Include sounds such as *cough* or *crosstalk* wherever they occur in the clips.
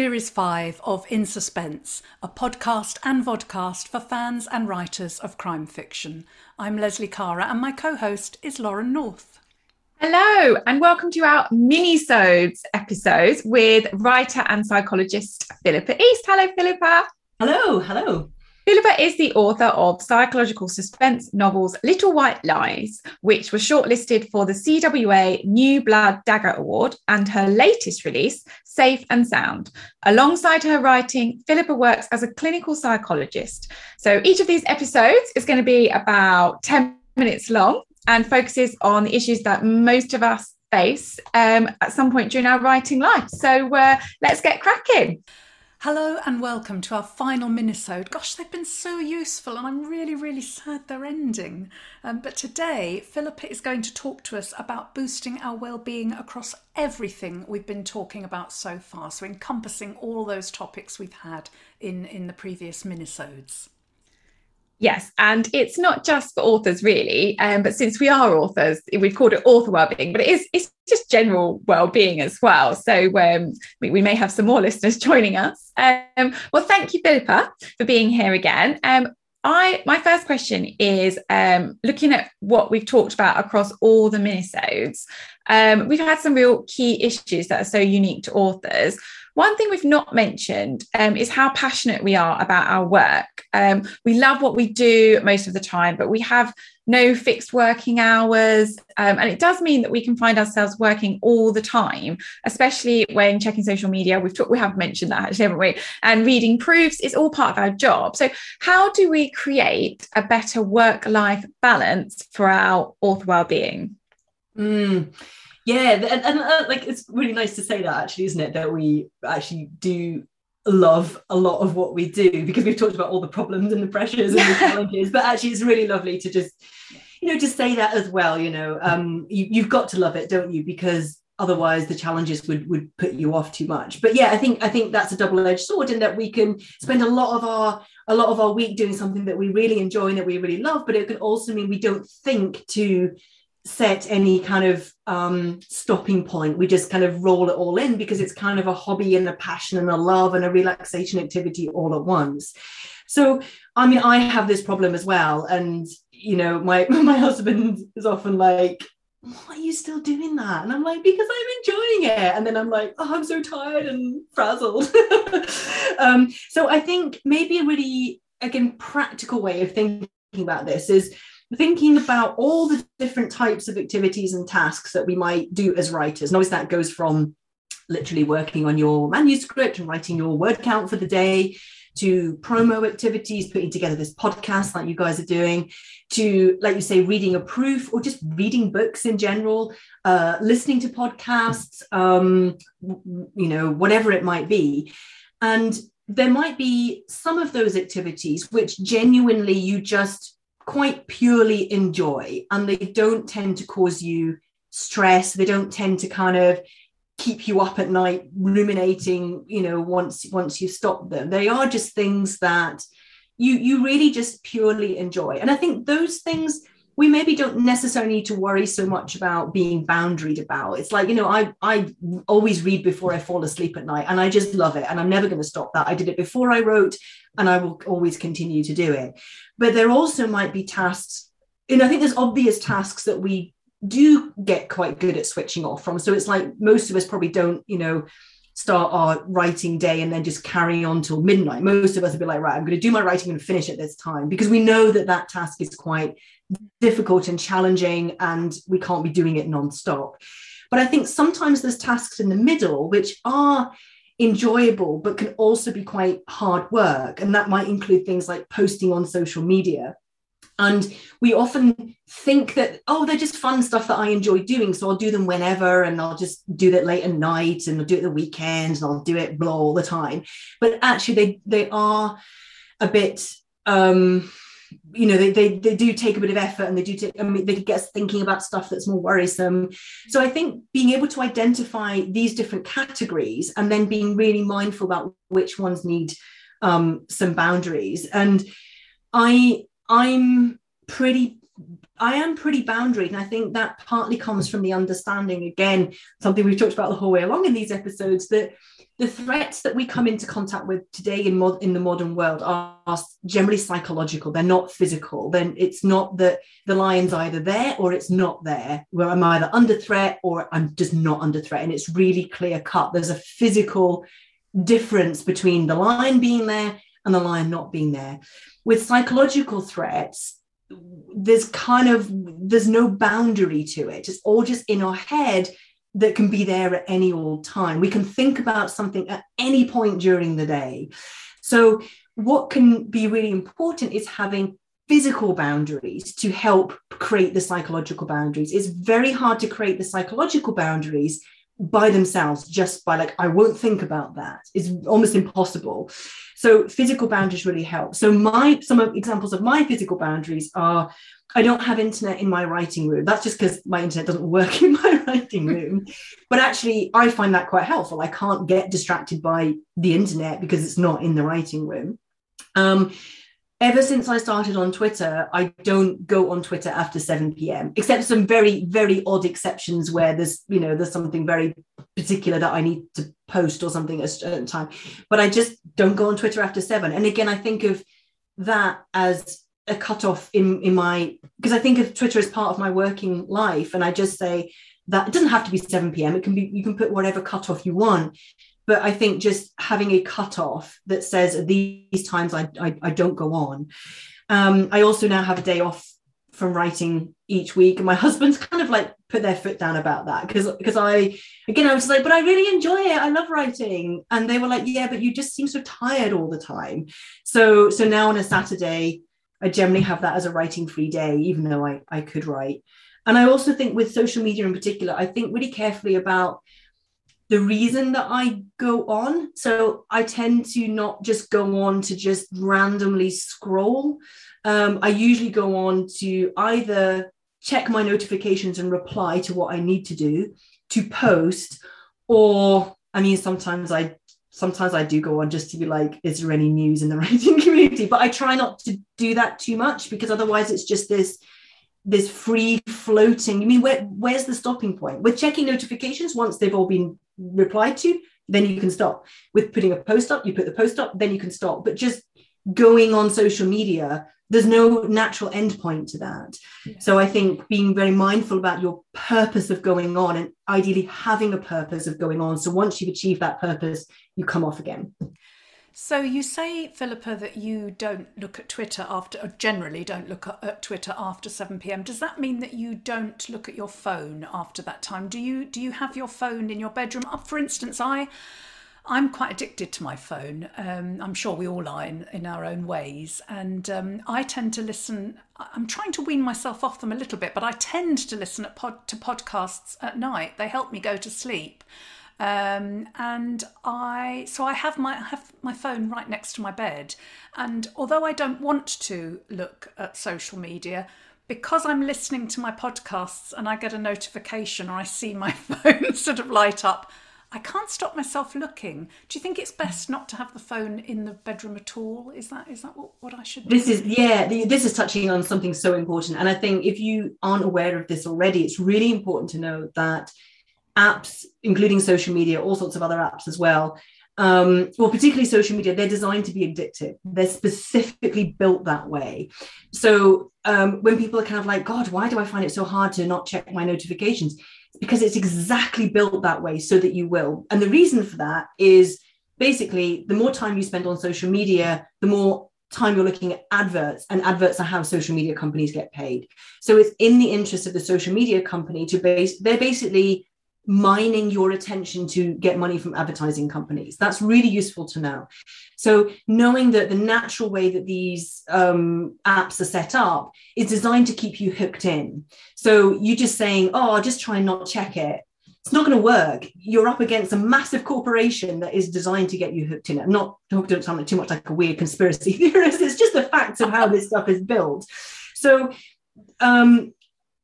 Series 5 of In Suspense, a podcast and vodcast for fans and writers of crime fiction. I'm Lesley Kara and my co-host is Lauren North. Hello and welcome to our mini-sodes episodes with writer and psychologist Philippa East. Hello Philippa. Hello, hello. Philippa is the author of psychological suspense novels Little White Lies, which was shortlisted for the CWA New Blood Dagger Award, and her latest release, Safe and Sound. Alongside her writing, Philippa works as a clinical psychologist. So each of these episodes is going to be about 10 minutes long and focuses on the issues that most of us face um, at some point during our writing life. So uh, let's get cracking. Hello and welcome to our final minisode. Gosh, they've been so useful, and I'm really, really sad they're ending. Um, but today, Philippa is going to talk to us about boosting our well-being across everything we've been talking about so far, so encompassing all those topics we've had in in the previous minisodes. Yes, and it's not just for authors really, um, but since we are authors, we've called it author wellbeing, but it is it's just general well-being as well. So um, we, may have some more listeners *laughs* joining us. Um, well, thank you, Philippa, for being here again. I my first question is um, looking at what we've talked about across all the minisodes. Um, we've had some real key issues that are so unique to authors. One thing we've not mentioned um, is how passionate we are about our work. Um, we love what we do most of the time, but we have no fixed working hours. Um, and it does mean that we can find ourselves working all the time, especially when checking social media. We've talked, we have mentioned that actually, haven't we? And reading proofs is all part of our job. So, how do we create a better work life balance for our author well-being? Mm yeah and, and uh, like it's really nice to say that actually isn't it that we actually do love a lot of what we do because we've talked about all the problems and the pressures and the *laughs* challenges but actually it's really lovely to just know just say that as well you know um you, you've got to love it don't you because otherwise the challenges would would put you off too much but yeah i think i think that's a double-edged sword in that we can spend a lot of our a lot of our week doing something that we really enjoy and that we really love but it can also mean we don't think to set any kind of um, stopping point. We just kind of roll it all in because it's kind of a hobby and a passion and a love and a relaxation activity all at once. So, I mean, I have this problem as well. And, you know, my, *laughs* my husband is often like, why are you still doing that? And I'm like, because I'm enjoying it. And then I'm like, oh, I'm so tired and frazzled. *laughs* um, so I think maybe a really, again, practical way of thinking about this is thinking about all the different types of activities and tasks that we might do as writers. And obviously, that goes from literally working on your manuscript and writing your word count for the day to promo activities, putting together this podcast like you guys are doing, to, like you say, reading a proof or just reading books in general, uh, listening to podcasts, um, you know, whatever it might be. And there might be some of those activities which genuinely you just quite purely enjoy and they don't tend to cause you stress they don't tend to kind of keep you up at night ruminating you know once once you stop them they are just things that you you really just purely enjoy and i think those things we maybe don't necessarily need to worry so much about being boundaried about. It's like, you know, I I always read before I fall asleep at night and I just love it. And I'm never going to stop that. I did it before I wrote and I will always continue to do it. But there also might be tasks, and I think there's obvious tasks that we do get quite good at switching off from. So it's like most of us probably don't, you know, start our writing day and then just carry on till midnight. Most of us will be like, right, I'm going to do my writing and finish at this time because we know that that task is quite difficult and challenging and we can't be doing it non-stop but i think sometimes there's tasks in the middle which are enjoyable but can also be quite hard work and that might include things like posting on social media and we often think that oh they're just fun stuff that i enjoy doing so i'll do them whenever and i'll just do it late at night and i'll do it the weekends and i'll do it blah all the time. But actually they they are a bit um you know they, they they do take a bit of effort and they do take i mean they get us thinking about stuff that's more worrisome. So i think being able to identify these different categories and then being really mindful about which ones need um, some boundaries. And i i'm pretty I am pretty boundaried, and I think that partly comes from the understanding, again, something we've talked about the whole way along in these episodes, that the threats that we come into contact with today in, mod- in the modern world are, are generally psychological. They're not physical. Then it's not that the lion's either there or it's not there, where I'm either under threat or I'm just not under threat. And it's really clear cut. There's a physical difference between the lion being there and the lion not being there. With psychological threats, there's kind of there's no boundary to it. It's all just in our head that can be there at any old time. We can think about something at any point during the day. So, what can be really important is having physical boundaries to help create the psychological boundaries. It's very hard to create the psychological boundaries by themselves, just by like, I won't think about that. It's almost impossible. So physical boundaries really help. So my some examples of my physical boundaries are I don't have internet in my writing room. That's just because my internet doesn't *laughs* work in my writing room. But actually, I find that quite helpful. I can't get distracted by the internet because it's not in the writing room. Um, ever since I started on Twitter, I don't go on Twitter after 7 p.m., except some very, very odd exceptions where there's, you know, there's something very particular that I need to post or something at a certain time. But I just don't go on Twitter after seven. And again, I think of that as a cutoff in, in my, because I think of Twitter as part of my working life. And I just say that it doesn't have to be 7 p.m. It can be, you can put whatever cutoff you want but I think just having a cutoff that says these times I, I, I don't go on. Um, I also now have a day off from writing each week, and my husband's *laughs* kind of like put their foot down about that because because I again I was like, but I really enjoy it. I love writing, and they were like, yeah, but you just seem so tired all the time. So so now on a Saturday, I generally have that as a writing free day, even though I I could write. And I also think with social media in particular, I think really carefully about the reason that I go on. So I tend to not just go on to just randomly scroll. Um, I usually go on to either check my notifications and reply to what I need to do, to post, or I mean, sometimes I sometimes I do go on just to be like, is there any news in the *laughs* writing community? But I try not to do that too much because otherwise it's just this this free floating. I mean, where, where's the stopping point? With checking notifications, once they've all been replied to, then you can stop. With putting a post up, you put the post up, then you can stop. But just going on social media, there's no natural endpoint to that. Yeah. So I think being very mindful about your purpose of going on and ideally having a purpose of going on. So once you've achieved that purpose, you come off again. So you say, Philippa, that you don't look at Twitter after, generally don't look at Twitter after seven pm. Does that mean that you don't look at your phone after that time? Do you do you have your phone in your bedroom? Uh, for instance, I. I'm quite addicted to my phone. Um, I'm sure we all are in, in our own ways. And um, I tend to listen, I'm trying to wean myself off them a little bit, but I tend to listen pod, to podcasts at night. They help me go to sleep. Um, and I so I have my I have my phone right next to my bed, and although I don't want to look at social media, because I'm listening to my podcasts and I get a notification or I see my *laughs* phone sort of light up, I can't stop myself looking. Do you think it's best not to have the phone in the bedroom at all? Is that is that what, what I should do? This is yeah, this is touching on something so important. And I think if you aren't aware of this already, it's really important to know that apps, including social media, all sorts of other apps as well. Um, well, particularly social media, they're designed to be addictive. They're specifically built that way. So um, when people are kind of like, God, why do I find it so hard to not check my notifications? Because it's exactly built that way so that you will. And the reason for that is basically the more time you spend on social media, the more time you're looking at adverts and adverts are how social media companies get paid so it's in the interest of the social media company to base they're basically mining your attention to get money from advertising companies. That's really useful to know. So, knowing that the natural way that these um, apps are set up is designed to keep you hooked in. So, you just saying, Oh, I'll just try and not check it. It's not going to work. You're up against a massive corporation that is designed to get you hooked in. I'm not don't sound like too much like a weird conspiracy *laughs* theorist. It's just the facts of how this stuff is built. So, um,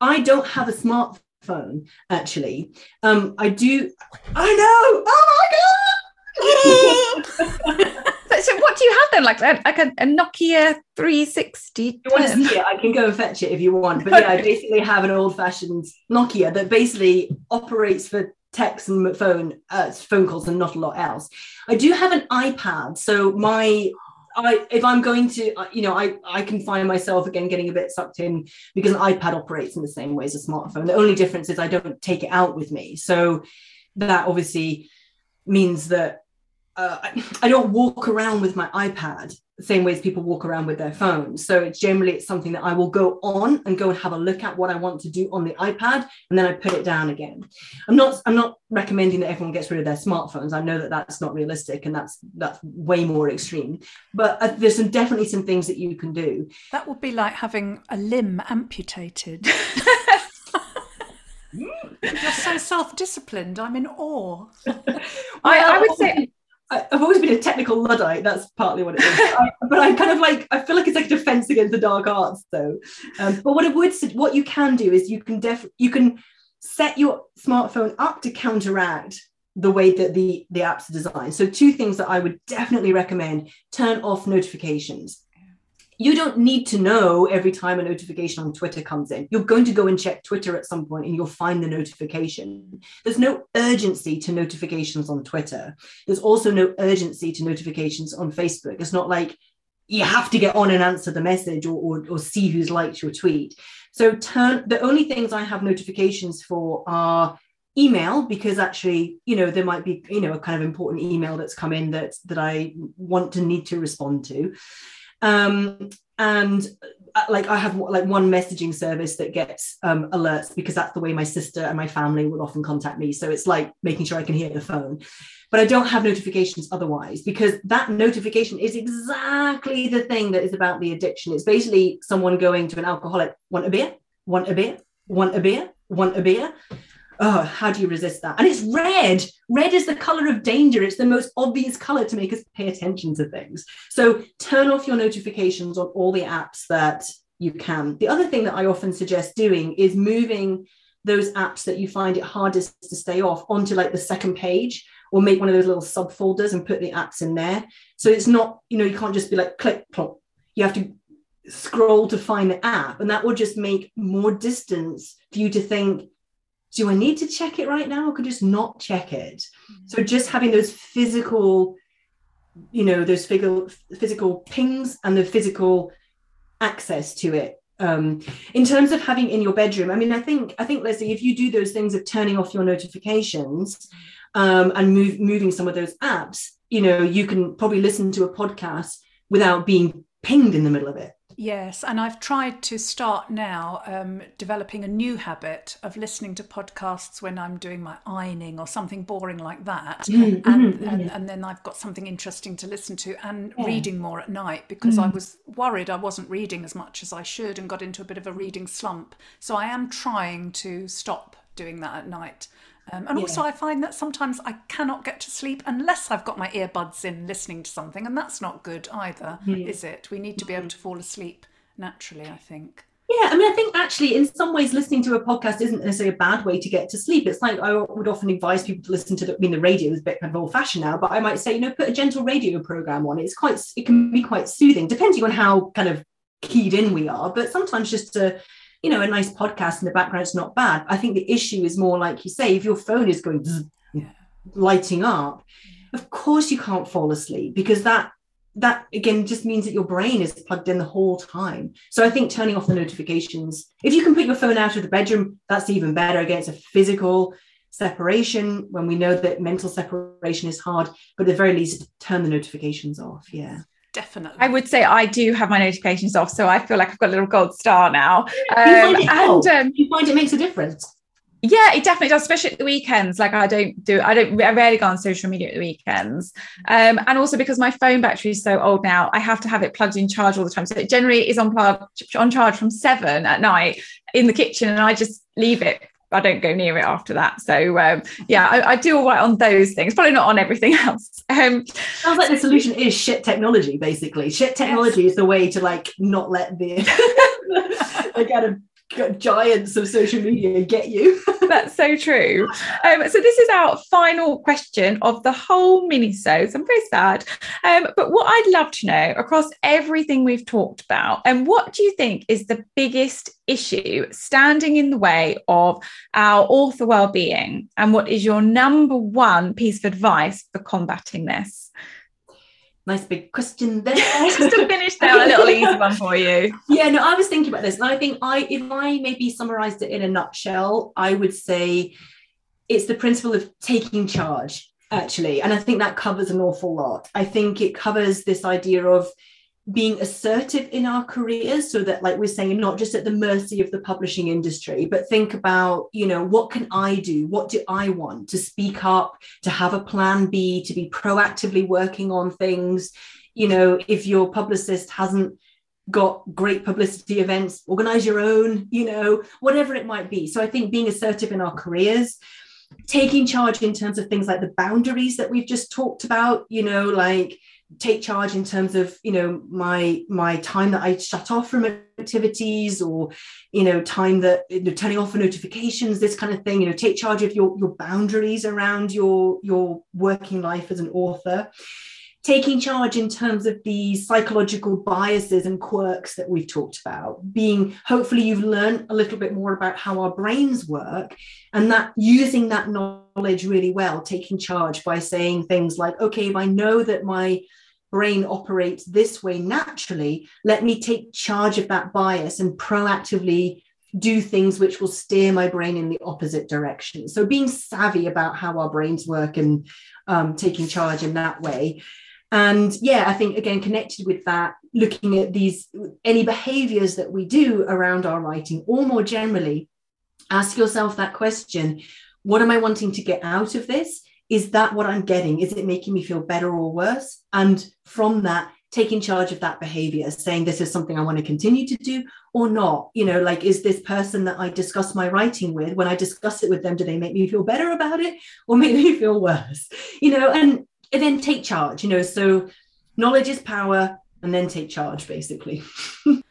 I don't have a smartphone phone actually. Um i do i know! Oh my god! *laughs* So what do you have then? Like a, like a, a nokia 360 you want to see it i can go and fetch it if you want. But yeah i basically have an old-fashioned nokia that basically operates for text and phone uh, phone calls and not a lot else. I do have an iPad, so my I, if I'm going to, uh, you know, I, I can find myself again getting a bit sucked in because an iPad operates in the same way as a smartphone. The only difference is I don't take it out with me. So that obviously means that uh, I, I don't walk around with my iPad the same way as people walk around with their phones. So it's generally it's something that I will go on and go and have a look at what I want to do on the iPad, and then I put it down again. I'm not I'm not recommending that everyone gets rid of their smartphones. I know that that's not realistic and that's that's way more extreme. But uh, there's some definitely some things that you can do. That would be like having a limb amputated. *laughs* You're so self-disciplined. I'm in awe. *laughs* I, I would say I, have always been a technical luddite. That's partly what it is. *laughs* I, but I kind of like I feel like it's like a defense against the dark arts, though. Um, but what it would what you can do is you can def you can set your smartphone up to counteract the way that the the apps are designed. So two things that I would definitely recommend: turn off notifications you don't need to know every time a notification on Twitter comes in. You're going to go and check Twitter at some point and you'll find the notification. There's no urgency to notifications on Twitter. There's also no urgency to notifications on Facebook. It's not like you have to get on and answer the message or, or, or see who's liked your tweet. So turn the only things I have notifications for are email because actually you know there might be you know a kind of important email that's come in that that i want to need to respond to um, and uh, like I have like one messaging service that gets um, alerts because that's the way my sister and my family will often contact me. So it's like making sure I can hear the phone, but I don't have notifications otherwise because that notification is exactly the thing that is about the addiction. It's basically someone going to an alcoholic, want a beer, want a beer, want a beer, want a beer oh, how do you resist that? And it's red. Red is the color of danger. It's the most obvious color to make us pay attention to things. So turn off your notifications on all the apps that you can. The other thing that I often suggest doing is moving those apps that you find it hardest to stay off onto like the second page or make one of those little subfolders and put the apps in there. So it's not, you know, you can't just be like click, plop. You have to scroll to find the app. And that will just make more distance for you to think, do I need to check it right now or could just not check it? Mm-hmm. So just having those physical, you know, those physical physical pings and the physical access to it. Um, in terms of having in your bedroom, I mean, I think I think Lesley, if you do those things of turning off your notifications um, and move, moving some of those apps, you know, you can probably listen to a podcast without being pinged in the middle of it. Yes, and I've tried to start now um, developing a new habit of listening to podcasts when I'm doing my ironing or something boring like that. Mm-hmm, and, mm-hmm. and, and, then I've got something interesting to listen to and yeah. reading more at night because. I was worried I wasn't reading as much as I should and got into a bit of a reading slump. So I am trying to stop doing that at night. Um, and yeah. also, I find that sometimes I cannot get to sleep unless I've got my earbuds in listening to something, and that's not good either, mm. is it? We need to be able to fall asleep naturally, I think. Yeah, I mean, I think actually, in some ways, listening to a podcast isn't necessarily a bad way to get to sleep. It's like I would often advise people to listen to the, I mean, the radio is a bit kind of old fashioned now, but I might say, you know, put a gentle radio program on. It's quite, it can be quite soothing, depending on how kind of keyed in we are. But sometimes just to you know, a nice podcast in the background, it's not bad. I think the issue is more like you say, if your phone is going yeah. lighting up, of course you can't fall asleep because that that again just means that your brain is plugged in the whole time. So I think turning off the notifications, if you can put your phone out of the bedroom, that's even better. Again, it's a physical separation when we know that mental separation is hard, but at the very least, turn the notifications off. Yeah definitely. I would say I do have my notifications off, so I feel like I've got a little gold star now. Um, and um, you find it makes a difference. Yeah, it definitely does, especially at the weekends. Like I don't do, I don't, I rarely go on social media at the weekends. Um, and also because my phone battery is so old now, I have to have it plugged in charge all the time. So it generally is on plug, on charge from seven at night in the kitchen, and I just leave it I don't go near it after that. So um, yeah, I, I, do all right on those things. Probably not on everything *laughs* else. Um, Sounds like the solution is shit technology. Basically, shit technology yes. is the way to like not let the, *laughs* the kind of giants of social media get you. *laughs* That's so true. Um, so this is our final question of the whole mini so I'm very sad. Um, but what I'd love to know across everything we've talked about, and what do you think is the biggest issue standing in the way of our author well-being? And what is your number one piece of advice for combating this? Nice big question there. *laughs* Just to finish there, a little easy one for you. Yeah, no, I was thinking about this, and I think I, if I maybe summarized it in a nutshell, I would say it's the principle of taking charge, actually, and I think that covers an awful lot. I think it covers this idea of being assertive in our careers so that like we're saying not just at the mercy of the publishing industry but think about you know what can i do? What do i want? To speak up to have a plan b to be proactively working on things. You know if your publicist hasn't got great publicity events organize your own you know whatever it might be. So i think being assertive in our careers taking charge in terms of things like the boundaries that we've just talked about you know like take charge in terms of you know my my time that I shut off from activities or you know time that you know, turning off for notifications this kind of thing you know take charge of your your boundaries around your your working life as an author taking charge in terms of the psychological biases and quirks that we've talked about being hopefully you've learned a little bit more about how our brains work and that using that knowledge really well taking charge by saying things like okay if i know that my brain operates this way naturally, let me take charge of that bias and proactively do things which will steer my brain in the opposite direction. So being savvy about how our brains work and um, taking charge in that way. And yeah, I think again, connected with that, looking at these any behaviors that we do around our writing, or more generally, ask yourself that question what am I wanting to get out of this? is that what I'm getting? Is it making me feel better or worse? And from that, taking charge of that behavior, saying this is something I want to continue to do or not. You know, like, is this person that I discuss my writing with, when I discuss it with them, do they make me feel better about it or *laughs* make me feel worse? You know, and, and then take charge, you know, so knowledge is power and then take charge, basically. *laughs*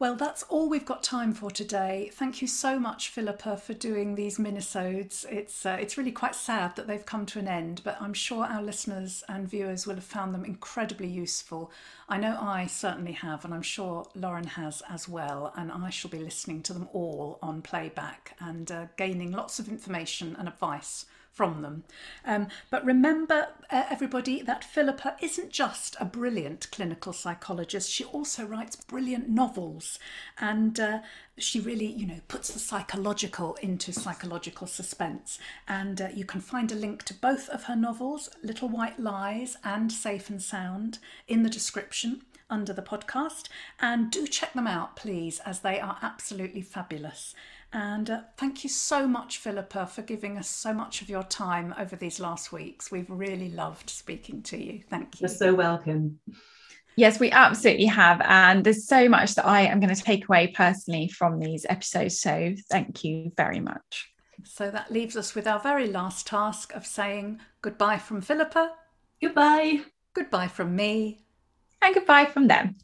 Well, that's all we've got time for today. Thank you so much, Philippa, for doing these minisodes. It's uh, it's really quite sad that they've come to an end, but I'm sure our listeners and viewers will have found them incredibly useful. I know I certainly have, and I'm sure Lauren has as well. And I shall be listening to them all on playback and uh, gaining lots of information and advice from them. Um, but remember, uh, everybody, that Philippa isn't just a brilliant clinical psychologist, she also writes brilliant novels. And uh, she really, you know, puts the psychological into psychological suspense. And uh, you can find a link to both of her novels, Little White Lies and Safe and Sound, in the description under the podcast. And do check them out, please, as they are absolutely fabulous. And uh, thank you so much, Philippa, for giving us so much of your time over these last weeks. We've really loved speaking to you. Thank you. You're so welcome. Yes, we absolutely have. And there's so much that I am going to take away personally from these episodes. So thank you very much. So that leaves us with our very last task of saying goodbye from Philippa. Goodbye. Goodbye from me. And goodbye from them.